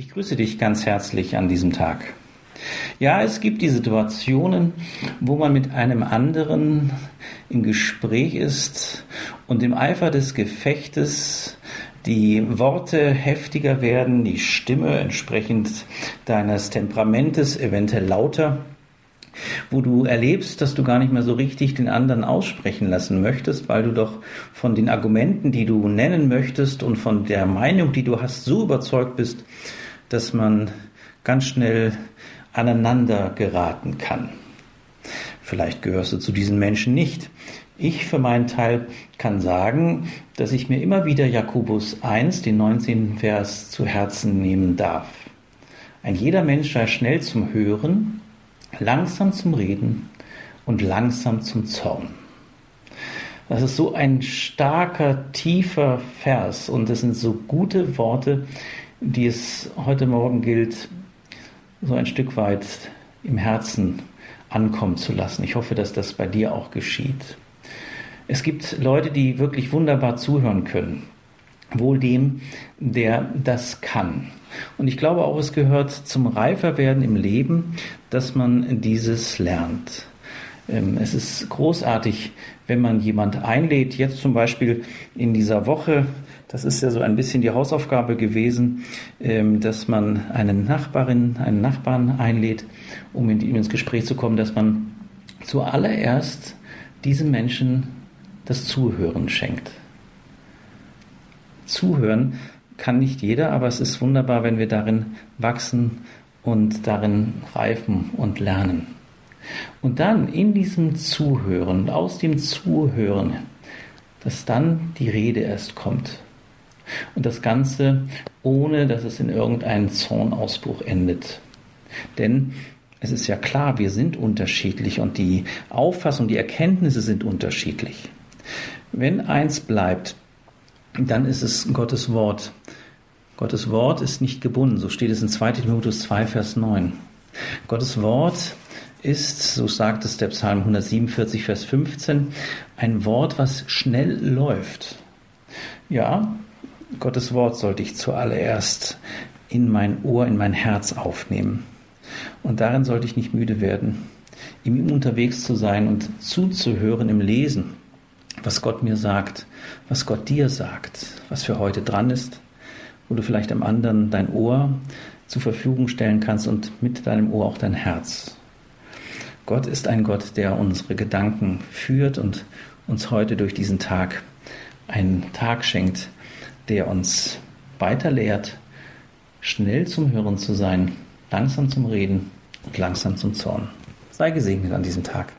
Ich grüße dich ganz herzlich an diesem Tag. Ja, es gibt die Situationen, wo man mit einem anderen im Gespräch ist und im Eifer des Gefechtes die Worte heftiger werden, die Stimme entsprechend deines Temperamentes eventuell lauter wo du erlebst, dass du gar nicht mehr so richtig den anderen aussprechen lassen möchtest, weil du doch von den Argumenten, die du nennen möchtest und von der Meinung, die du hast, so überzeugt bist, dass man ganz schnell aneinander geraten kann. Vielleicht gehörst du zu diesen Menschen nicht. Ich für meinen Teil kann sagen, dass ich mir immer wieder Jakobus 1, den 19. Vers, zu Herzen nehmen darf. Ein jeder Mensch sei schnell zum Hören, langsam zum Reden und langsam zum Zorn. Das ist so ein starker, tiefer Vers und es sind so gute Worte, die es heute Morgen gilt, so ein Stück weit im Herzen ankommen zu lassen. Ich hoffe, dass das bei dir auch geschieht. Es gibt Leute, die wirklich wunderbar zuhören können. Wohl dem, der das kann. Und ich glaube auch, es gehört zum Reiferwerden im Leben, dass man dieses lernt. Ähm, es ist großartig, wenn man jemand einlädt, jetzt zum Beispiel in dieser Woche das ist ja so ein bisschen die Hausaufgabe gewesen, ähm, dass man eine Nachbarin, einen Nachbarn einlädt, um mit ihm ins Gespräch zu kommen, dass man zuallererst diesem Menschen das Zuhören schenkt. Zuhören kann nicht jeder, aber es ist wunderbar, wenn wir darin wachsen und darin reifen und lernen. Und dann in diesem Zuhören, aus dem Zuhören, dass dann die Rede erst kommt. Und das Ganze ohne, dass es in irgendeinem Zornausbruch endet. Denn es ist ja klar, wir sind unterschiedlich und die Auffassung, die Erkenntnisse sind unterschiedlich. Wenn eins bleibt, dann ist es Gottes Wort. Gottes Wort ist nicht gebunden, so steht es in 2 Timotheus 2, Vers 9. Gottes Wort ist, so sagt es der Psalm 147, Vers 15, ein Wort, was schnell läuft. Ja, Gottes Wort sollte ich zuallererst in mein Ohr, in mein Herz aufnehmen. Und darin sollte ich nicht müde werden, ihm unterwegs zu sein und zuzuhören im Lesen, was Gott mir sagt, was Gott dir sagt, was für heute dran ist, wo du vielleicht am anderen dein Ohr zur Verfügung stellen kannst und mit deinem Ohr auch dein Herz. Gott ist ein Gott, der unsere Gedanken führt und uns heute durch diesen Tag einen Tag schenkt, der uns weiter lehrt, schnell zum Hören zu sein, langsam zum Reden und langsam zum Zorn. Sei gesegnet an diesem Tag.